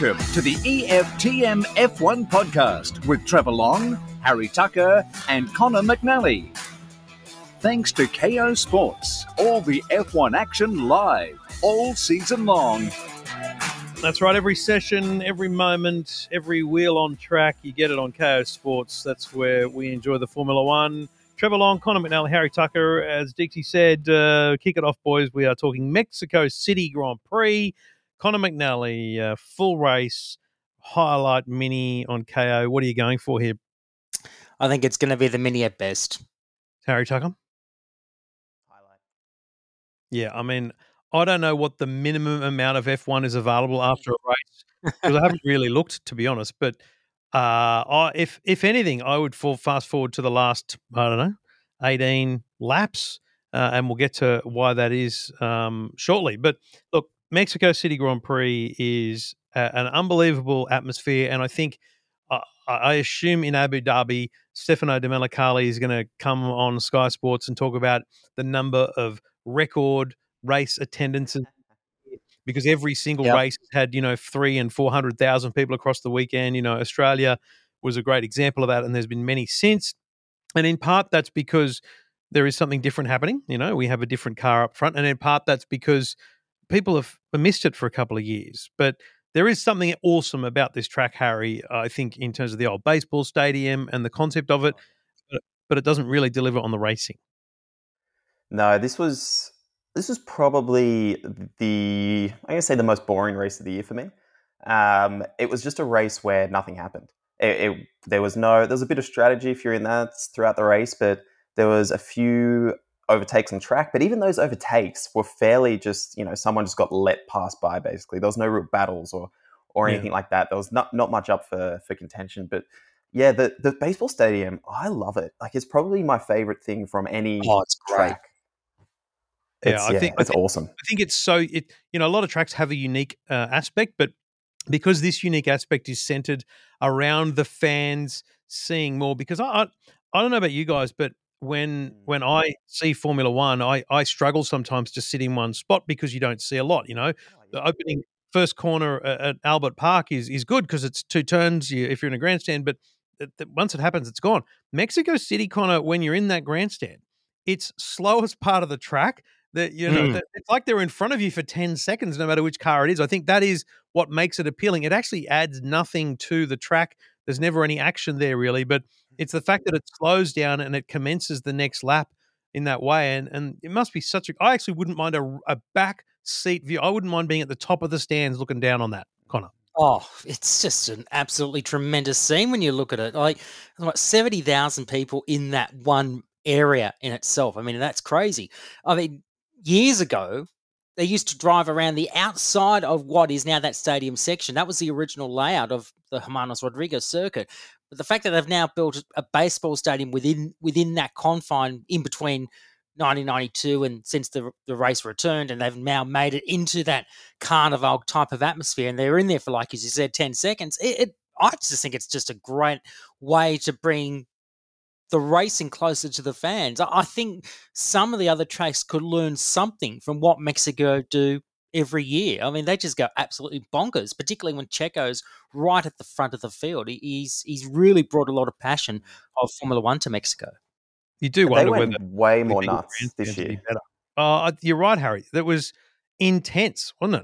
Welcome to the EFTM F1 podcast with Trevor Long, Harry Tucker, and Connor McNally. Thanks to Kayo Sports, all the F1 action live all season long. That's right. Every session, every moment, every wheel on track, you get it on Kayo Sports. That's where we enjoy the Formula One. Trevor Long, Connor McNally, Harry Tucker. As Dixie said, uh, kick it off, boys. We are talking Mexico City Grand Prix. Connor McNally, uh, full race, highlight mini on Kayo. What are you going for here, I think it's going to be the mini at best. Harry Tucker? Highlight. Yeah, I mean, I don't know what the minimum amount of F1 is available after a race because I haven't really looked, to be honest. But uh, I, if if anything, I would fall fast forward to the last, I don't know, eighteen laps, uh, and we'll get to why that is um, shortly. But look, Mexico City Grand Prix is a, an unbelievable atmosphere, and I think. Uh, I assume in Abu Dhabi, Stefano Domenicali is going to come on Sky Sports and talk about the number of record race attendances because every single Yep. race had you know three and four hundred thousand people across the weekend. You know, Australia was a great example of that, and there's been many since. And in part, that's because there is something different happening. You know, we have a different car up front, and in part, that's because people have missed it for a couple of years. But there is something awesome about this track, Harry. I think in terms of the old baseball stadium and the concept of it, but, it doesn't really deliver on the racing. No, this was this was probably the I'm gonna say the most boring race of the year for me. Um, it was just a race where nothing happened. It, it, there was no there was a bit of strategy if you're in that throughout the race, but there was a few overtakes on track. But even those overtakes were fairly just you know someone just got let pass by basically. There was no real battles or or Yeah. anything like that. There was not not much up for for contention, but. Yeah, the, the baseball stadium, I love it. Like, it's probably my favorite thing from any Oh, it's track. Yeah, I yeah, think- I it's think- awesome. I think it's so it you know a lot of tracks have a unique uh, aspect, but because this unique aspect is centered around the fans seeing more. Because I I, I don't know about you guys, but when when I see Formula One, I I struggle sometimes to sit in one spot because you don't see a lot. You know, the opening first corner at, Albert Park is is good because it's two turns. You, if you're in a grandstand, but once it happens, it's gone. Mexico City, corner when you're in that grandstand, it's slowest part of the track. That you know, Mm. that it's like they're in front of you for ten seconds, no matter which car it is. I think that is what makes it appealing. It actually adds nothing to the track. There's never any action there really, but it's the fact that mm-hmm. it slows down and it commences the next lap in that way. And and it must be such a. I actually wouldn't mind a, a back seat view. I wouldn't mind being at the top of the stands looking down on that, Connor. Oh, it's just an absolutely tremendous scene when you look at it. Like, like 70,000 people in that one area in itself. I mean, that's crazy. I mean, years ago, they used to drive around the outside of what is now that stadium section. That was the original layout of the Hermanos Rodriguez circuit. But the fact that they've now built a baseball stadium within within that confine in between 1992 and since the the race returned, and they've now made it into that carnival type of atmosphere, and they're in there for like as you said, 10 seconds. It, it I just think it's just a great way to bring the racing closer to the fans. I, I think some of the other tracks could learn something from what Mexico do every year. I mean, they just go absolutely bonkers, particularly when Checo's right at the front of the field. He's he's really brought a lot of passion of Formula One to Mexico. You do They wonder went whether way more bigger nuts this grandstands would be year. better. Uh, you're right, Harry. That was intense, wasn't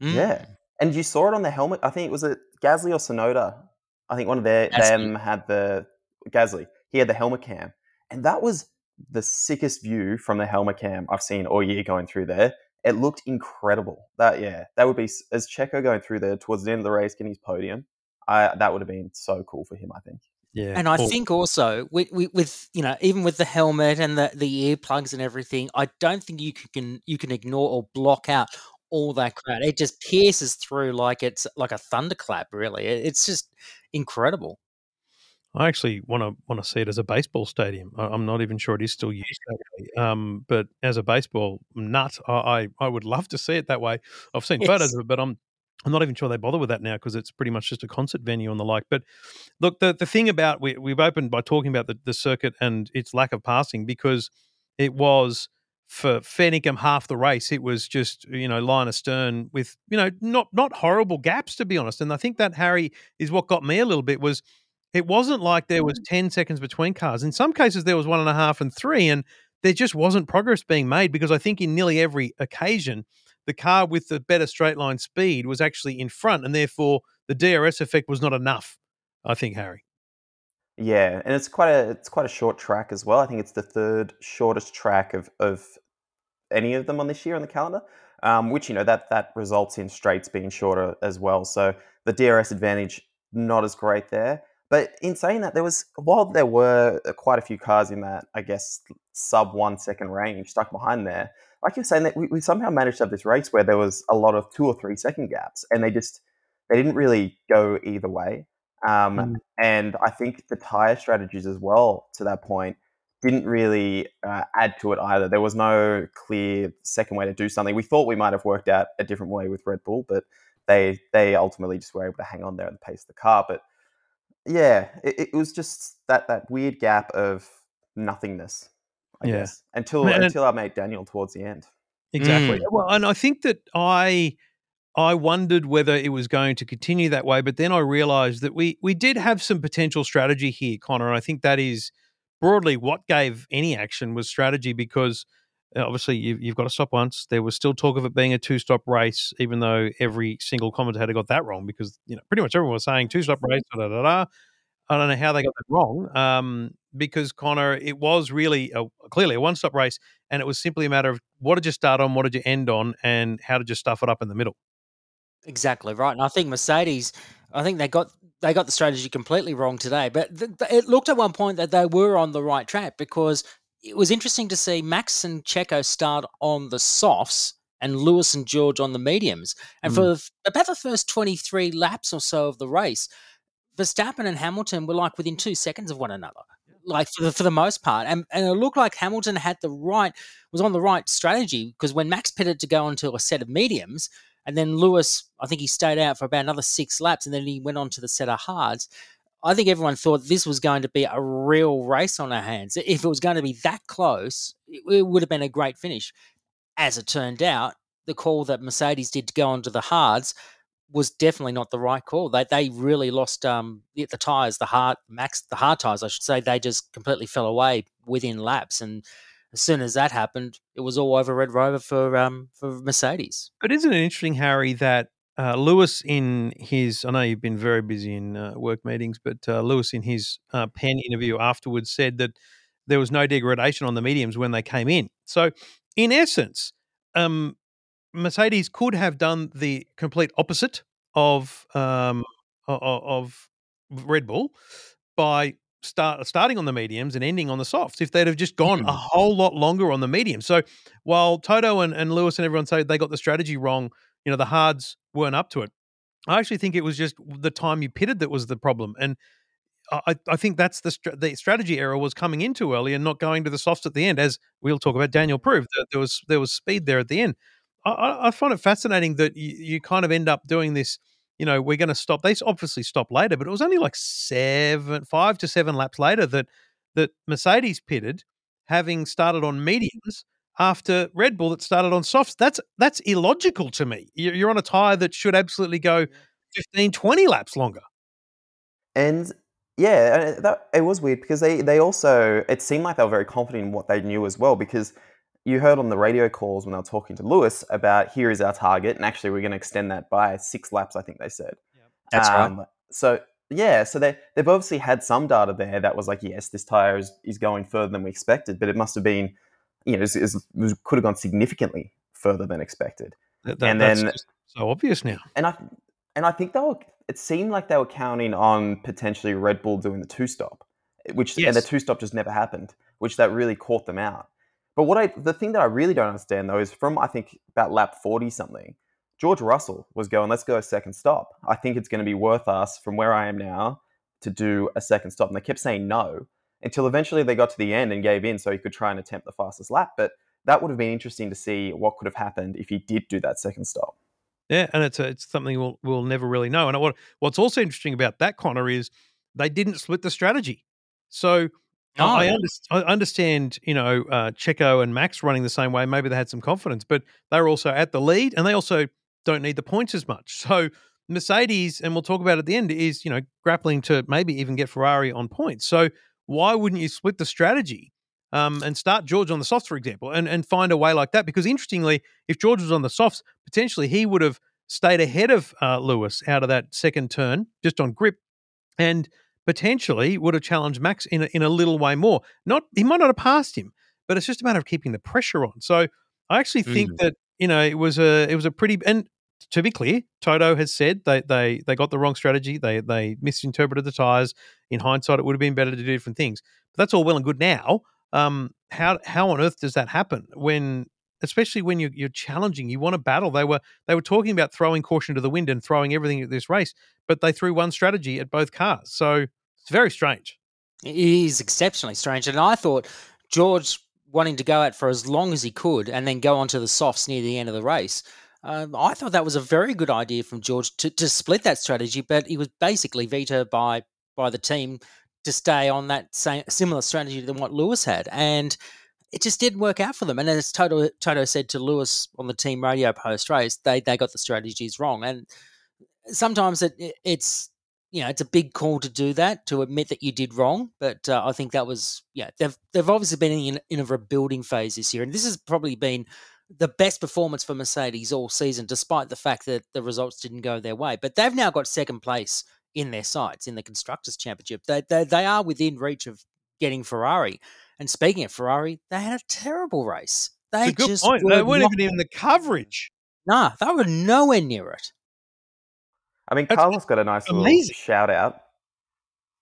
it? Mm. Yeah, and you saw it on the helmet. I think it was a Gasly or Tsunoda. I think one of their Gasly. them had the Gasly. He had the helmet cam, and that was the sickest view from the helmet cam I've seen all year going through there. It looked incredible. That yeah, that would be s- as Checo going through there towards the end of the race, getting his podium. I that would have been so cool for him. I think. Yeah. And I think also with, with, with you know even with the helmet and the, the earplugs and everything, I don't think you can you can ignore or block out all that crowd. It just pierces through like it's like a thunderclap. Really, it's just incredible. I actually want to want to see it as a baseball stadium. I, I'm not even sure it is still used that way. Um, but as a baseball nut, I, I would love to see it that way. I've seen photos of it, but I'm I'm not even sure they bother with that now because it's pretty much just a concert venue and the like. But look, the the thing about we we've opened by talking about the, the circuit and its lack of passing because it was for fair half the race, it was just you know line astern with you know not not horrible gaps to be honest. And I think that Harry is what got me a little bit was it wasn't like there was ten seconds between cars. In some cases, there was one and a half and three, and there just wasn't progress being made because I think in nearly every occasion, the car with the better straight line speed was actually in front, and therefore the DRS effect was not enough. I think Harry. Yeah, and it's quite a it's quite a short track as well. I think it's the third shortest track of of any of them on this year on the calendar. Um, which you know that that results in straights being shorter as well. So the DRS advantage not as great there. But in saying that, there was while there were uh, quite a few cars in that I guess sub one second range stuck behind there. Like you're saying that we, we somehow managed to have this race where there was a lot of two or three second gaps, and they just they didn't really go either way. Um, mm. And I think the tire strategies as well to that point didn't really uh, add to it either. There was no clear second way to do something. We thought we might have worked out a different way with Red Bull, but they they ultimately just were able to hang on there at the pace of the car. But yeah, it, it was just that that weird gap of nothingness. I yeah. guess until and, until I made Daniel towards the end. Exactly. Mm. Well, and I think that I I wondered whether it was going to continue that way, but then I realized that we we did have some potential strategy here, Connor, and I think that is broadly what gave any action was strategy because obviously you've, you've got to stop once. There was still talk of it being a two stop race, even though every single commentator got that wrong because you know pretty much everyone was saying two stop race. Da, da, da, I don't know how they got that wrong. Um, because Connor, it was really a, clearly a one stop race, and it was simply a matter of what did you start on, what did you end on, and how did you stuff it up in the middle. Exactly right, and I think Mercedes, I think they got they got the strategy completely wrong today. But th- th- it looked at one point that they were on the right track because it was interesting to see Max and Checo start on the softs and Lewis and George on the mediums, and mm. for about the first twenty three laps or so of the race, Verstappen and Hamilton were like within two seconds of one another like for the, for the most part. And, and it looked like Hamilton had the right, was on the right strategy because when Max pitted to go onto a set of mediums, and then Lewis, I think he stayed out for about another six laps, and then he went on to the set of hards. I think everyone thought this was going to be a real race on our hands. If it was going to be that close, it, would have been a great finish. As it turned out, the call that Mercedes did to go onto the hards was definitely not the right call. They they really lost um, the, the tires, the hard max, the hard tires, I should say. They just completely fell away within laps, and as soon as that happened, it was all over Red Rover for um, for Mercedes. But isn't it interesting, Harry, that uh, Lewis in his I know you've been very busy in uh, work meetings, but uh, Lewis in his uh, pen interview afterwards said that there was no degradation on the mediums when they came in. So, in essence, um, Mercedes could have done the complete opposite of um, of Red Bull by start starting on the mediums and ending on the softs if they'd have just gone a mm. whole lot longer on the mediums. So while Toto and, and Lewis and everyone say they got the strategy wrong, you know, the hards weren't up to it. I actually think it was just the time you pitted that was the problem. And I, I think that's the the strategy error was coming in too early and not going to the softs at the end, as we'll talk about. Daniel proved that there was there was speed there at the end. I, I find it fascinating that you, you kind of end up doing this – you know, we're going to stop. They obviously stopped later, but it was only like seven, five to seven laps later that that Mercedes pitted, having started on mediums after Red Bull that started on softs. That's that's illogical to me. You're on a tire that should absolutely go 15, 20 laps longer. And yeah, that, it was weird because they they also it seemed like they were very confident in what they knew as well because you heard on the radio calls when they were talking to Lewis about here is our target, and actually we're going to extend that by six laps. I think they said. Yep. That's um, right. So yeah, so they they've obviously had some data there that was like, yes, this tire is, is going further than we expected, but it must have been, you know, it, it could have gone significantly further than expected. That, that, and then so obvious now. And I and I think they were. It seemed like they were counting on potentially Red Bull doing the two stop, which yes. and the two stop just never happened, which that really caught them out. But what I the thing that I really don't understand though is from I think about lap 40 something, George Russell was going, let's go a second stop. I think it's going to be worth us from where I am now to do a second stop. And they kept saying no until eventually they got to the end and gave in so he could try and attempt the fastest lap. But that would have been interesting to see what could have happened if he did do that second stop. Yeah, and it's a, it's something we'll we'll never really know. And what what's also interesting about that Connor is they didn't split the strategy. So I, I, under, I understand, you know, uh, Checo and Max running the same way. Maybe they had some confidence, but they were also at the lead, and they also don't need the points as much. So Mercedes, and we'll talk about at the end, is you know grappling to maybe even get Ferrari on points. So why wouldn't you split the strategy um, and start George on the softs, for example, and and find a way like that? Because interestingly, if George was on the softs, potentially he would have stayed ahead of uh, Lewis out of that second turn just on grip, and potentially would have challenged Max in a, in a little way more. Not he might not have passed him, but it's just a matter of keeping the pressure on. So I actually think Mm. that you know it was a it was a pretty and to be clear, Toto has said they they they got the wrong strategy. They they misinterpreted the tires. In hindsight, it would have been better to do different things. But that's all well and good now. Um, how how on earth does that happen when, especially when you're, you're challenging, you want to battle? They were they were talking about throwing caution to the wind and throwing everything at this race, but they threw one strategy at both cars. So it's very strange. It is exceptionally strange. And I thought George wanting to go out for as long as he could and then go onto the softs near the end of the race. Um, I thought that was a very good idea from George to, to split that strategy, but he was basically vetoed by by the team to stay on that same similar strategy than what Lewis had, and it just didn't work out for them. And as Toto Toto said to Lewis on the team radio post race, they they got the strategies wrong, and sometimes it, it it's you know it's a big call to do that to admit that you did wrong but uh, i think that was yeah they've they've obviously been in, in a rebuilding phase this year and this has probably been the best performance for mercedes all season despite the fact that the results didn't go their way but they've now got second place in their sights in the constructors championship they they, they are within reach of getting ferrari and speaking of ferrari they had a terrible race they It's a good just point. were They weren't even in the coverage. nah they were nowhere near it I mean, That's Carlos got a nice little shout out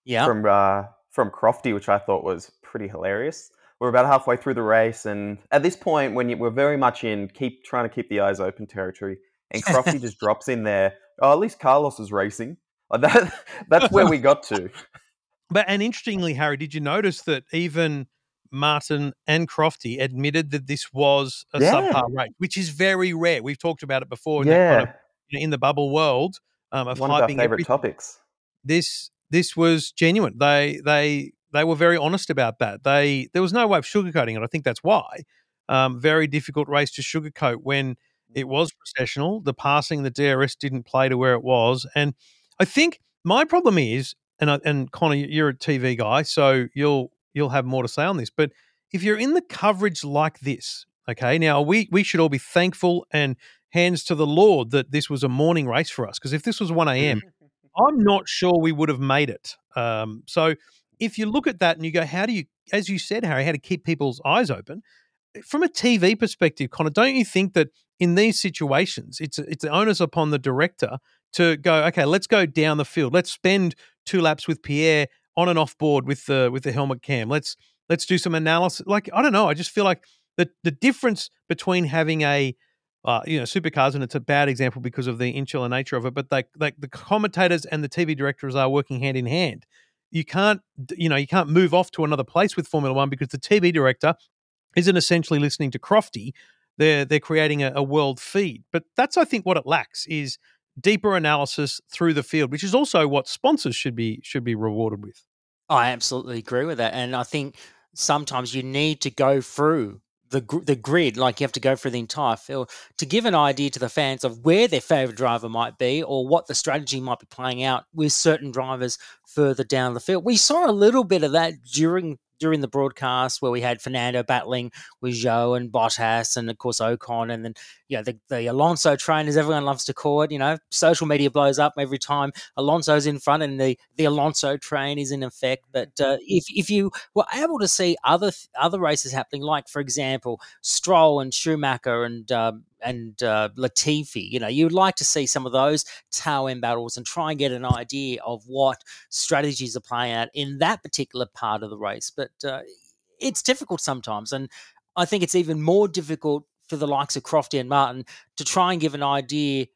yeah from uh, from Crofty, which I thought was pretty hilarious. We're about halfway through the race, and at this point, when you, we're very much in keep trying to keep the eyes open territory, and Crofty just drops in there. Oh, at least Carlos is racing. Like that, that's where we got to. But and interestingly, Harry, did you notice that even Martin and Crofty admitted that this was a Yeah. subpar race, which is very rare. We've talked about it before in, kind Yeah, of, you know, in the bubble world um, of one of our favorite everything. topics. This this was genuine. They they they were very honest about that. They there was no way of sugarcoating it. I think that's why. Um, very difficult race to sugarcoat when it was processional. The passing, the DRS didn't play to where it was, and I think my problem is, and I, and Connor, you're a TV guy, so you'll you'll have more to say on this. But if you're in the coverage like this, okay, now we we should all be thankful and hands to the Lord that this was a morning race for us. Because if this was one a.m., I'm not sure we would have made it. Um, so if you look at that and you go, how do you, as you said, Harry, how to keep people's eyes open? From a TV perspective, Connor, don't you think that in these situations, it's it's the onus upon the director to go, okay, let's go down the field. Let's spend two laps with Pierre on and off board with the with the helmet cam. Let's let's do some analysis. Like I don't know, I just feel like the the difference between having a uh, you know, supercars, and it's a bad example because of the insular nature of it. But like, like the commentators and the TV directors are working hand in hand. You can't, you know, you can't move off to another place with Formula One because the TV director isn't essentially listening to Crofty. They're they're creating a, a world feed. But that's, I think, what it lacks is deeper analysis through the field, which is also what sponsors should be should be rewarded with. I absolutely agree with that, and I think sometimes you need to go through the the grid, like you have to go through the entire field to give an idea to the fans of where their favorite driver might be or what the strategy might be playing out with certain drivers further down the field. We saw a little bit of that during during the broadcast where we had Fernando battling with Zhou and Bottas and of course Ocon and then you know the, the Alonso train as everyone loves to call it. You know, social media blows up every time Alonso's in front and the, the Alonso train is in effect. But uh, if if you were able to see other other races happening, like for example Stroll and Schumacher and um, and uh, Latifi, you know, you'd like to see some of those tail end battles and try and get an idea of what strategies are playing out in that particular part of the race. But uh, it's difficult sometimes, and I think it's even more difficult for the likes of Crofty and Martin to try and give an idea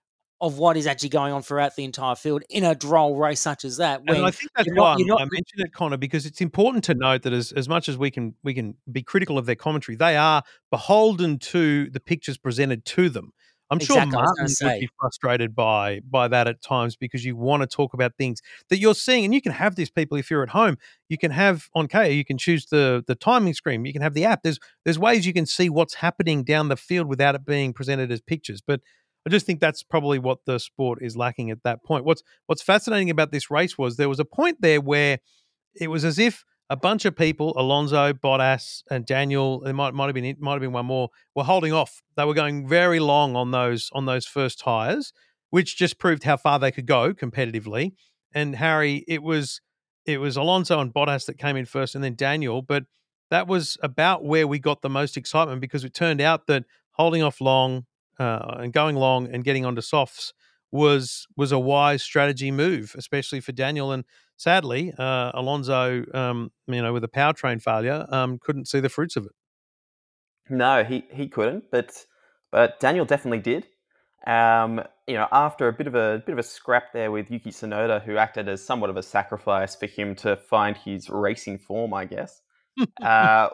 of what is actually going on throughout the entire field in a droll race such as that. And I think that's not- why you're not- I mentioned it, Connor, because it's important to note that as, as much as we can we can be critical of their commentary, they are beholden to the pictures presented to them. I'm Exactly, sure Martin would be frustrated by by that at times because you want to talk about things that you're seeing, and you can have these people if you're at home. You can have on K, you can choose the the timing screen, you can have the app. There's there's ways you can see what's happening down the field without it being presented as pictures. But I just think that's probably what the sport is lacking at that point. What's what's fascinating about this race was there was a point there where it was as if a bunch of people, Alonso, Bottas, and Daniel, it might might have been might have been one more, were holding off. They were going very long on those on those first tires, which just proved how far they could go competitively. And Harry, it was it was Alonso and Bottas that came in first, and then Daniel. But that was about where we got the most excitement because it turned out that holding off long uh, and going long and getting onto softs was was a wise strategy move, especially for Daniel. And sadly, uh, Alonso, um, you know, with a powertrain failure, um, couldn't see the fruits of it. No, he, he couldn't, but but Daniel definitely did. Um, you know, after a bit of a bit of a scrap there with Yuki Tsunoda, who acted as somewhat of a sacrifice for him to find his racing form, I guess. Uh,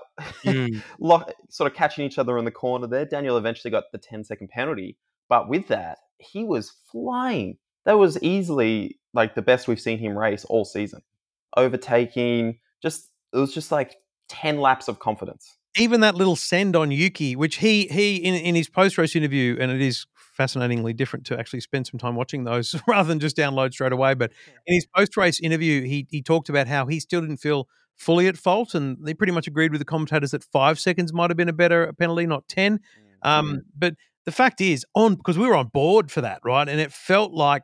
Mm. lock, sort of catching each other in the corner there. Daniel eventually got the 10 second penalty, but with that, he was flying. That was easily like the best we've seen him race all season. Overtaking, just it was just like 10 laps of confidence. Even that little send on Yuki, which he he in, in his post race interview, and it is fascinatingly different to actually spend some time watching those rather than just download straight away. But in his post race interview, he he talked about how he still didn't feel fully at fault, and they pretty much agreed with the commentators that five seconds might have been a better penalty, not ten. Um, but the fact is, on because we were on board for that, right? And it felt like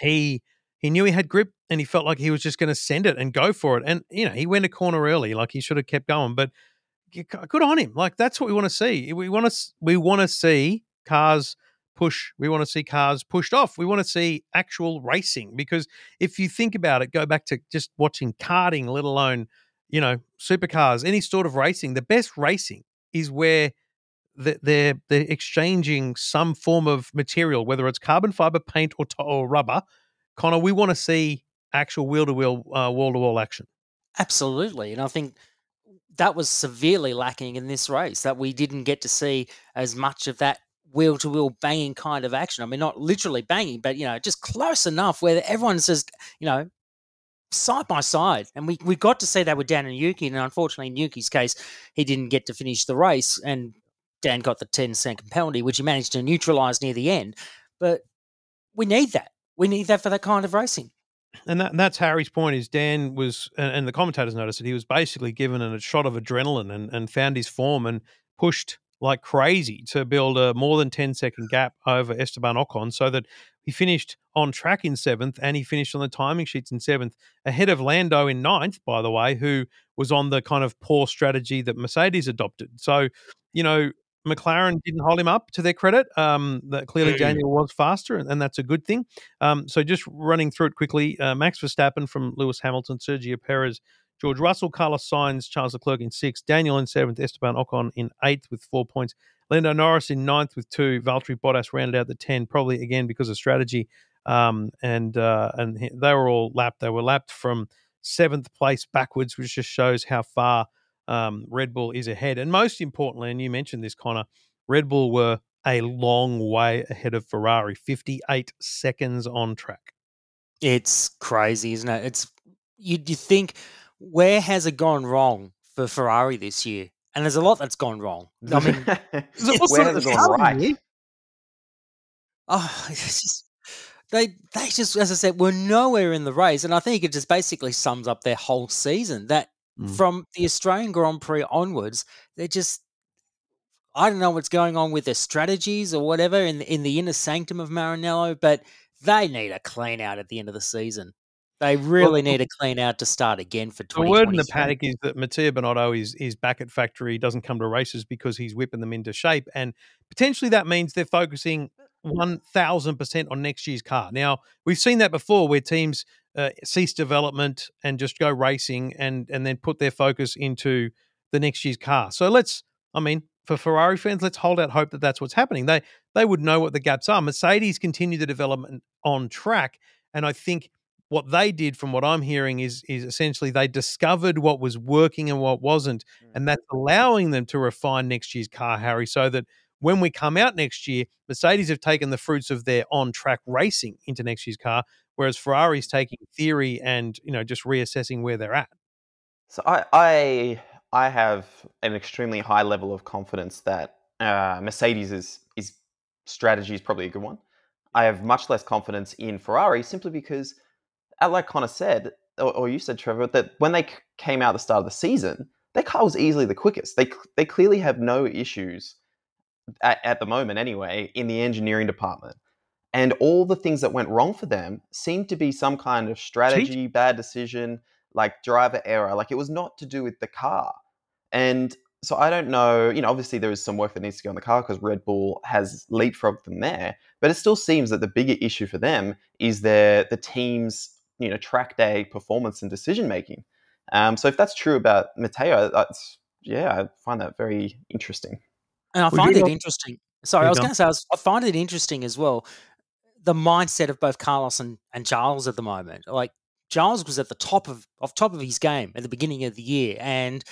he he knew he had grip, and he felt like he was just going to send it and go for it. And you know, he went a corner early, like he should have kept going. But good on him. Like that's what we want to see. We want to we want to see cars push. We want to see cars pushed off. We want to see actual racing because if you think about it, go back to just watching karting, let alone you know supercars, any sort of racing. The best racing is where they're they're exchanging some form of material, whether it's carbon fiber, paint, or, t- or rubber. Connor, we want to see actual wheel to wheel, uh, wall to wall action. Absolutely. And I think that was severely lacking in this race, that we didn't get to see as much of that wheel to wheel banging kind of action. I mean, not literally banging, but, you know, just close enough where everyone's just, you know, side by side. And we, we got to see that with Dan and Yuki. And unfortunately, in Yuki's case, he didn't get to finish the race. And Dan got the 10 second penalty, which he managed to neutralize near the end. But we need that. We need that for that kind of racing. and that, that's Harry's point. Is Dan was, and, and the commentators noticed that he was basically given a shot of adrenaline and, and found his form and pushed like crazy to build a more than 10 second gap over Esteban Ocon, so that he finished on track in seventh and he finished on the timing sheets in seventh, ahead of Lando in ninth, by the way, who was on the kind of poor strategy that Mercedes adopted. So, you know, McLaren didn't hold him up to their credit. Um, that clearly Daniel was faster, and, and that's a good thing. Um, so just running through it quickly: uh, Max Verstappen from Lewis Hamilton, Sergio Perez, George Russell, Carlos Sainz, Charles Leclerc in sixth, Daniel in seventh, Esteban Ocon in eighth with four points, Lando Norris in ninth with two, Valtteri Bottas rounded out the ten, probably again because of strategy. Um, and uh, and they were all lapped. They were lapped from seventh place backwards, which just shows how far um, Red Bull is ahead. And most importantly, and you mentioned this, Connor, Red Bull were a long way ahead of Ferrari, 58 seconds on track. It's crazy, isn't it? It's you. You think where has it gone wrong for Ferrari this year? And there's a lot that's gone wrong. I mean, where has it gone right? oh, it's just they they just, as I said, were nowhere in the race, and I think it just basically sums up their whole season. That Mm. from the Australian Grand Prix onwards, they're just. I don't know what's going on with their strategies or whatever in the, in the inner sanctum of Maranello, but they need a clean out at the end of the season. They really need a clean out to start again for The word in the paddock is that Mattia Binotto is is back at factory. Doesn't come to races because he's whipping them into shape, and potentially that means they're focusing one thousand percent on next year's car. Now we've seen that before, where teams uh, cease development and just go racing, and and then put their focus into the next year's car. So let's, I mean, for Ferrari fans, let's hold out hope that that's what's happening. They they would know what the gaps are. Mercedes continue the development on track, and I think what they did from what I'm hearing is is essentially they discovered what was working and what wasn't, and that's allowing them to refine next year's car, Harry, so that when we come out next year, Mercedes have taken the fruits of their on track racing into next year's car, whereas Ferrari's taking theory and you know just reassessing where they're at. So I I I have an extremely high level of confidence that uh, Mercedes is is strategy is probably a good one. I have much less confidence in Ferrari simply because, like Connor said, or, or you said, Trevor, that when they came out at the start of the season, their car was easily the quickest. They they clearly have no issues at, at the moment, anyway, in the engineering department. And all the things that went wrong for them seemed to be some kind of strategy, bad decision, like driver error. Like it was not to do with the car. And so I don't know, you know, obviously there is some work that needs to go on the car because Red Bull has leapfrogged them there, but it still seems that the bigger issue for them is their the team's, you know, track day performance and decision making. Um, so if that's true about Mateo, that's yeah, I find that very interesting. And I find it interesting. Sorry, I was going to say I, was, I find it interesting as well the mindset of both Carlos and, and Charles at the moment. Like Charles was at the top of, of top of his game at the beginning of the year, and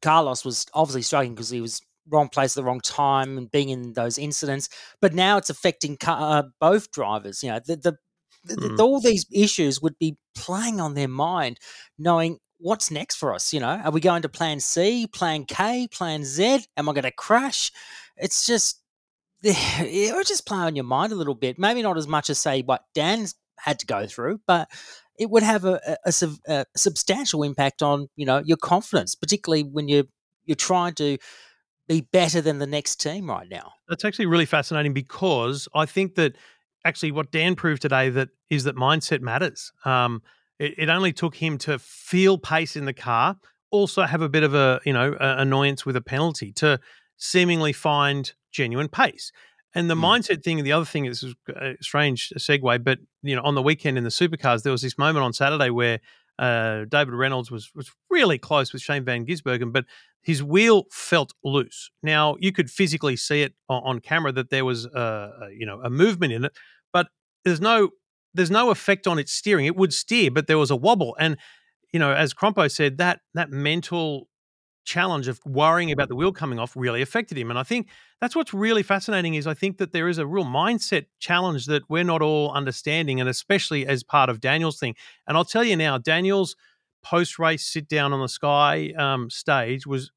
Carlos was obviously struggling because he was wrong place at the wrong time and being in those incidents. But now it's affecting uh, both drivers. You know, the, the, the, mm. all these issues would be playing on their mind, knowing what's next for us. You know, are we going to Plan C, Plan K, Plan Z? Am I going to crash? It's just it would just play on your mind a little bit. Maybe not as much as say what Dan's had to go through, but it would have a, a, a, a, substantial impact on you know your confidence, particularly when you're you're trying to be better than the next team right now. That's actually really fascinating because I think that actually what Dan proved today that is that mindset matters. Um, it, it, only took him to feel pace in the car, also have a bit of a you know annoyance with a penalty to seemingly find genuine pace. And the mm. mindset thing, and the other thing is a strange segue, but you know, on the weekend in the supercars, there was this moment on Saturday where uh, David Reynolds was was really close with Shane Van Gisbergen, but his wheel felt loose. Now you could physically see it on, on camera that there was a, a, you know a movement in it, but there's no there's no effect on its steering. It would steer, but there was a wobble, and you know, as Crompo said, that that mental challenge of worrying about the wheel coming off really affected him. And I think that's what's really fascinating is I think that there is a real mindset challenge that we're not all understanding, and especially as part of Daniel's thing. And I'll tell you now, Daniel's post race sit down on the Sky um, stage was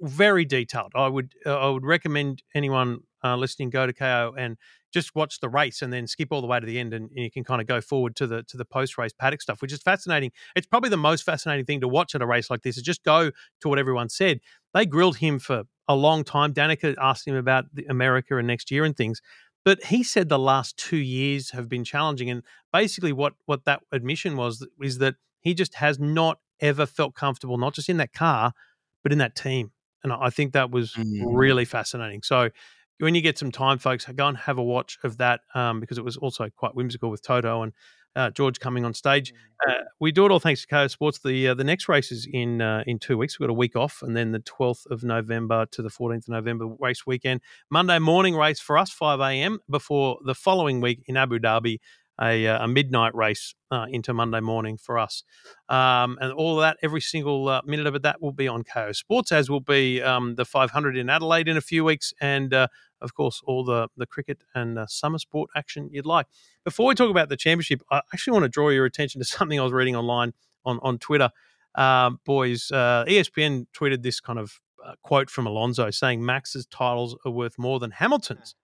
very detailed. I would uh, I would recommend anyone uh, listening go to Kayo and just watch the race and then skip all the way to the end and, you can kind of go forward to the to the post race paddock stuff which is fascinating. It's probably the most fascinating thing to watch at a race like this is just go to what everyone said. They grilled him for a long time. Danica asked him about america and next year and things but he said the last two years have been challenging and basically what what that admission was is that he just has not ever felt comfortable not just in that car but in that team and i think that was mm. really fascinating. So when you get some time, folks, go and have a watch of that um, because it was also quite whimsical with Toto and uh, George coming on stage. Mm. Uh, we do it all thanks to Kayo Sports. The uh, the next race is in uh, in two weeks. We've got a week off, and then the 12th of November to the 14th of November race weekend. Monday morning race for us, 5 a.m. before the following week in Abu Dhabi a, uh, a midnight race uh, into Monday morning for us. Um, and all of that, every single uh, minute of it, that will be on Kayo Sports, as will be um, the 500 in Adelaide in a few weeks, and uh, of course, all the, the cricket and uh, summer sport action you'd like. Before we talk about the championship, I actually want to draw your attention to something I was reading online on, on Twitter. Um, boys, uh, ESPN tweeted this kind of quote from Alonso saying Max's titles are worth more than Hamilton's.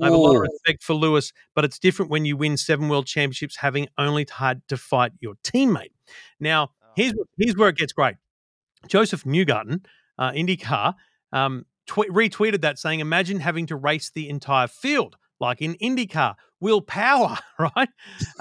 I have a lot of respect for Lewis, but it's different when you win seven world championships having only had to fight your teammate. Now, oh. here's, here's where it gets great. Josef Newgarden, uh, IndyCar, um, tw- retweeted that saying, Imagine having to race the entire field, like in IndyCar. Will Power, right?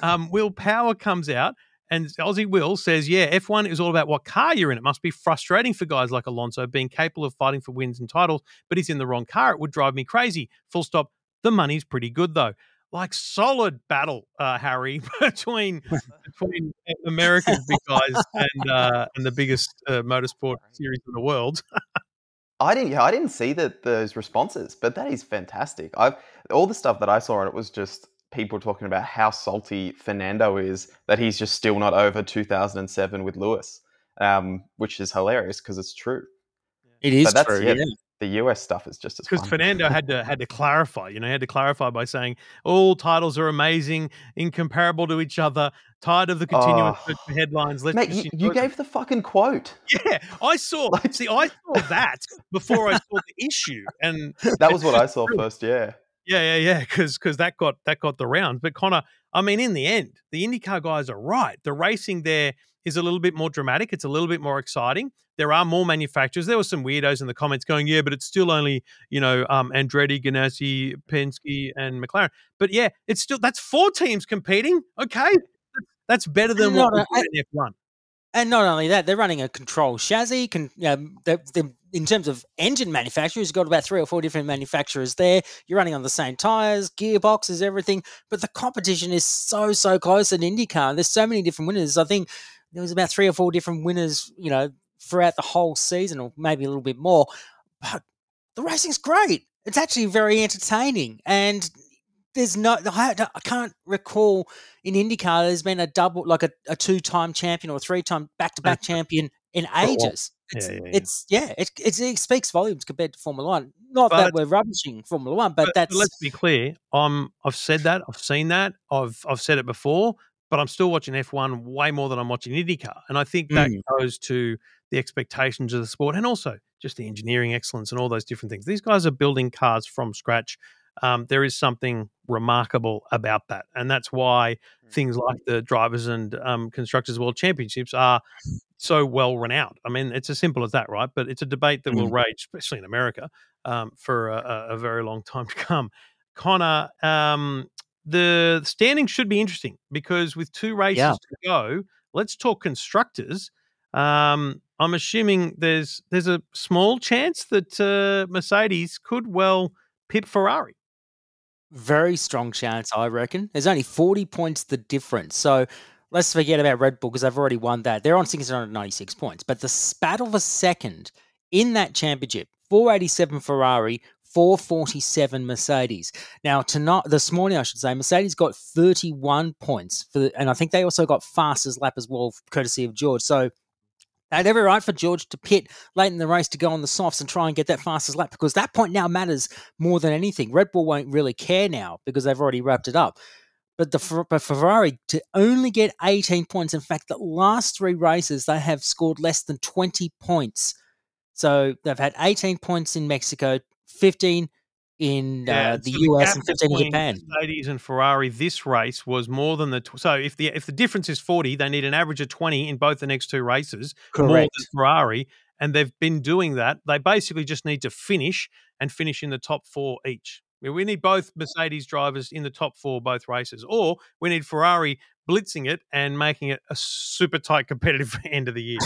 Um, Will Power comes out. And Aussie Will says, yeah, F1 is all about what car you're in. It must be frustrating for guys like Alonso being capable of fighting for wins and titles, but he's in the wrong car. It would drive me crazy. Full stop. The money's pretty good though. Like solid battle, uh, Harry, between between America's big guys and uh, and the biggest uh, motorsport series in the world. I didn't. Yeah, I didn't see that those responses, but that is fantastic. I've all the stuff that I saw, and it was just people talking about how salty Fernando is that he's just still not over 2007 with Lewis, um, which is hilarious because it's true. It is true. Yeah. The US stuff is just as because. Fernando had to had to clarify. You know, he had to clarify by saying all titles are amazing, incomparable to each other. Tired of the continuous Oh. headlines. Let's Mate, you, you them." gave the fucking quote. Yeah, I saw. Like- see, I saw that before I saw the issue, and That was what I saw first. Yeah. yeah, yeah, yeah, because because that got that got the rounds. But Connor, I mean, in the end, the IndyCar guys are right. The racing there is a little bit more dramatic. It's a little bit more exciting. There are more manufacturers. There were some weirdos in the comments going, "Yeah, but it's still only you know um, Andretti, Ganassi, Penske, and McLaren." But yeah, it's still that's four teams competing. Okay, that's better than And what we did in F one. And not only that, they're running a control chassis. Can um, they they in terms of engine manufacturers, you've got about three or four different manufacturers there. You're running on the same tires, gearboxes, everything. But the competition is so so close in IndyCar. There's so many different winners. I think there was about three or four different winners. You know, throughout the whole season, or maybe a little bit more. But the racing's great. It's actually very entertaining, and there's no. I can't recall in IndyCar there's been a double, like a, a two-time champion or a three-time back-to-back champion in ages. It's, yeah, yeah. it's yeah, it, it speaks volumes compared to Formula One. Not that we're rubbishing Formula One, but, that's let's be clear. Um, I've said that. I've seen that. I've I've said it before. But I'm still watching F1 way more than I'm watching IndyCar, and I think that Mm. goes to the expectations of the sport, and also just the engineering excellence and all those different things. These guys are building cars from scratch. Um, there is something remarkable about that, and that's why things like the drivers and um, constructors world championships are so well renowned. I mean, it's as simple as that, right? But it's a debate that will rage, especially in America, um, for a, a- a very long time to come. Connor, um, the standings should be interesting because with two races Yeah. to go, let's talk constructors. Um, I'm assuming there's there's a small chance that uh, Mercedes could well pip Ferrari. very strong chance, I reckon. There's only 40 points the difference. So let's forget about Red Bull because they've already won that. They're on 696 points. But the spat of a second in that championship 487 Ferrari, 447 Mercedes. Now, tonight, this morning, I should say, Mercedes got 31 points. for the, And I think they also got fastest lap as well, courtesy of George. So they had every right for George to pit late in the race to go on the softs and try and get that fastest lap because that point now matters more than anything. Red Bull won't really care now because they've already wrapped it up. But the but Ferrari to only get 18 points. In fact, the last three races they have scored less than 20 points. So they've had 18 points in Mexico, 15 in uh, the so US, gap and 15 in Japan. Mercedes and Ferrari this race was more than the tw- so if the if the difference is 40, they need an average of 20 in both the next two races, more Correct. than Ferrari, and they've been doing that. They basically just need to finish and finish in the top 4 each. I mean, We need both Mercedes drivers in the top 4 both races or we need Ferrari blitzing it and making it a super tight competitive end of the year.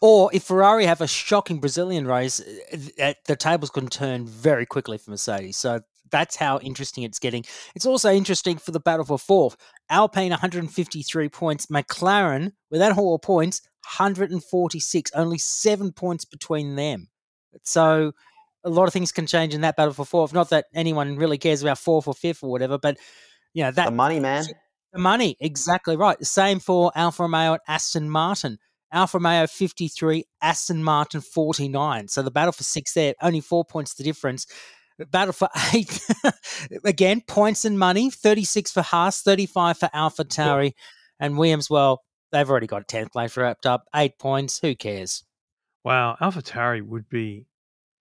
Or if Ferrari have a shocking Brazilian race, uh, uh, the tables can turn very quickly for Mercedes. So that's how interesting it's getting. It's also interesting for the battle for fourth. Alpine 153 points, McLaren without all points 146, only seven points between them. So a lot of things can change in that battle for fourth. Not that anyone really cares about fourth or fifth or whatever, but you know that The money, man. Money, exactly right. The same for Alfa Romeo and Aston Martin. Alfa Romeo 53, Aston Martin 49. So the battle for six there, only four points the difference. Battle for eight, again, points and money 36 for Haas, 35 for Alpha Tauri, and Williams. Well, they've already got 10th place wrapped up, eight points. Who cares? Wow, Alpha AlphaTauri would be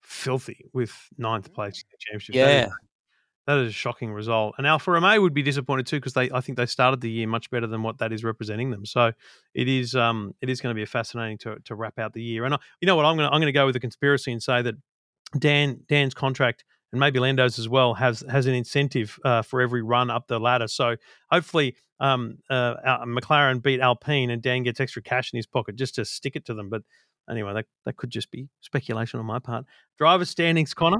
filthy with ninth mm. place in the championship. Yeah. That is a shocking result. And Alfa Romeo would be disappointed too because they, I think they started the year much better than what that is representing them. So it is, um, it is going to be fascinating to, to wrap out the year. And I, you know what, I'm going to, I'm going to go with a conspiracy and say that Dan, Dan's contract and maybe Lando's as well has has an incentive uh, for every run up the ladder. So hopefully, um, uh, McLaren beat Alpine and Dan gets extra cash in his pocket just to stick it to them. But anyway, that that could just be speculation on my part. Driver standings, Connor.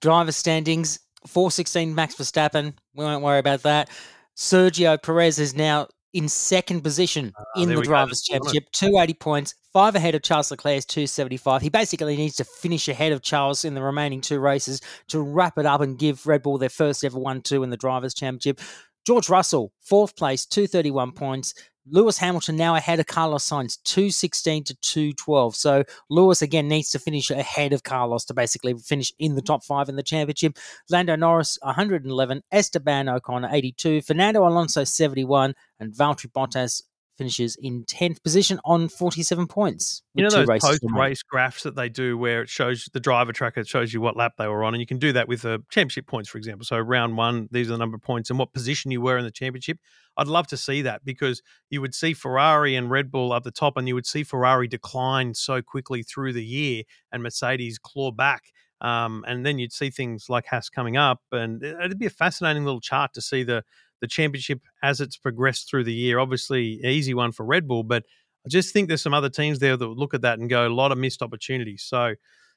Driver standings 416 Max Verstappen. We won't worry about that. Sergio Perez is now in second position in the. Drivers' That's all right. Championship, 280 points, five ahead of Charles Leclerc's 275. He basically needs to finish ahead of Charles in the remaining two races to wrap it up and give Red Bull their first ever 1 2 in the Drivers' Championship. George Russell, fourth place, 231 points. Lewis Hamilton now ahead of Carlos Sainz, 216 to 212. So Lewis again needs to finish ahead of Carlos to basically finish in the top five in the championship. Lando Norris, 111. Esteban Ocon, 82. Fernando Alonso, 71. And Valtteri Bottas, finishes in 10th position on 47 points. You know those post-race graphs that they do where it shows the driver tracker, shows you what lap they were on, and you can do that with the championship points, for example. So round one, these are the number of points and what position you were in the championship. I'd love to see that because you would see Ferrari and Red Bull up the top, and you would see Ferrari decline so quickly through the year and Mercedes claw back. Um, and then you'd see things like Haas coming up, and it'd be a fascinating little chart to see the the championship as it's progressed through the year. Obviously, easy one for Red Bull, but I just think there's some other teams there that look at that and go, a lot of missed opportunities. So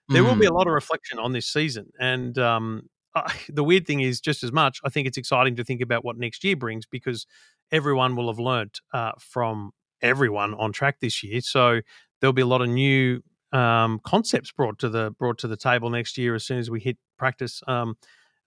there mm. will be a mm. lot of reflection on this season. And um, uh, the weird thing is, just as much, I think it's exciting to think about what next year brings because everyone will have learnt uh, from everyone on track this year. So there'll be a lot of new um, concepts brought to the brought to the table next year as soon as we hit practice. Um,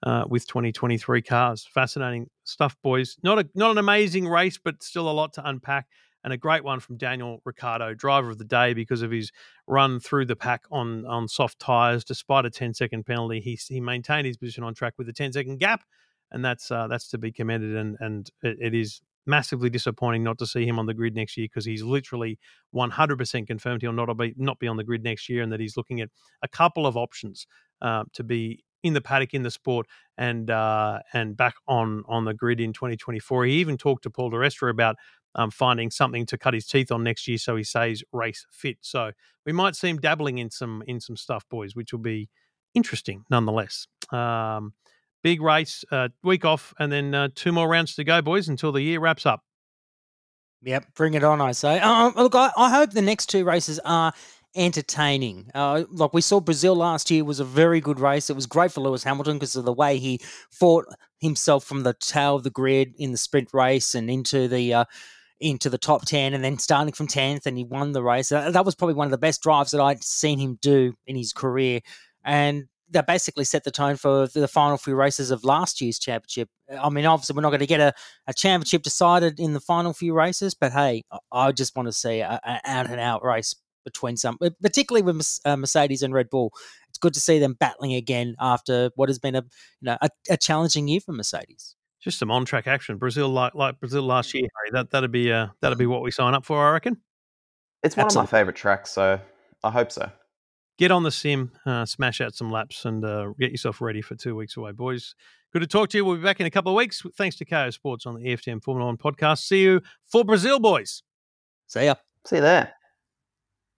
uh, with 2023 cars. Fascinating stuff, boys. Not a not an amazing race, but still a lot to unpack. And a great one from Daniel Ricciardo, driver of the day, because of his run through the pack on on soft tyres. Despite a 10 second penalty, he he maintained his position on track with a 10 second gap, and that's uh, that's to be commended. And and it, it is massively disappointing not to see him on the grid next year because he's literally 100% confirmed he'll not be not be on the grid next year, and that he's looking at a couple of options uh, to be in the paddock in the sport and uh, and back on on the grid in 2024. He even talked to Paul di Resta about um, finding something to cut his teeth on next year, so he stays race fit. So we might see him dabbling in some in some stuff, boys, which will be interesting nonetheless. Um, big race, uh, week off, and then uh, two more rounds to go, boys, until the year wraps up. Yep, bring it on, I say. Um, look, I, I hope the next two races are entertaining. Uh, like we saw Brazil last year was a very good race. It was great for Lewis Hamilton because of the way he fought himself from the tail of the grid in the sprint race and into the uh, into the top 10 and then starting from 10th and he won the race. That was probably one of the best drives that I'd seen him do in his career. And that basically set the tone for the final few races of last year's championship. I mean, obviously, we're not going to get a, a championship decided in the final few races, but hey, I just want to see an out and out race between some, particularly with uh, Mercedes and Red Bull. It's good to see them battling again after what has been a you know a, a challenging year for Mercedes. Just some on track action. Brazil like like Brazil last year, Harry. That that'd be uh, that'd be what we sign up for, I reckon. It's one Absolutely. of my favourite tracks, so I hope so. Get on the sim, uh, smash out some laps, and uh, get yourself ready for two weeks away, boys. Good to talk to you. We'll be back in a couple of weeks. Thanks to Kayo Sports on the EFTM Formula One podcast. See you for Brazil, boys. See ya. See you there.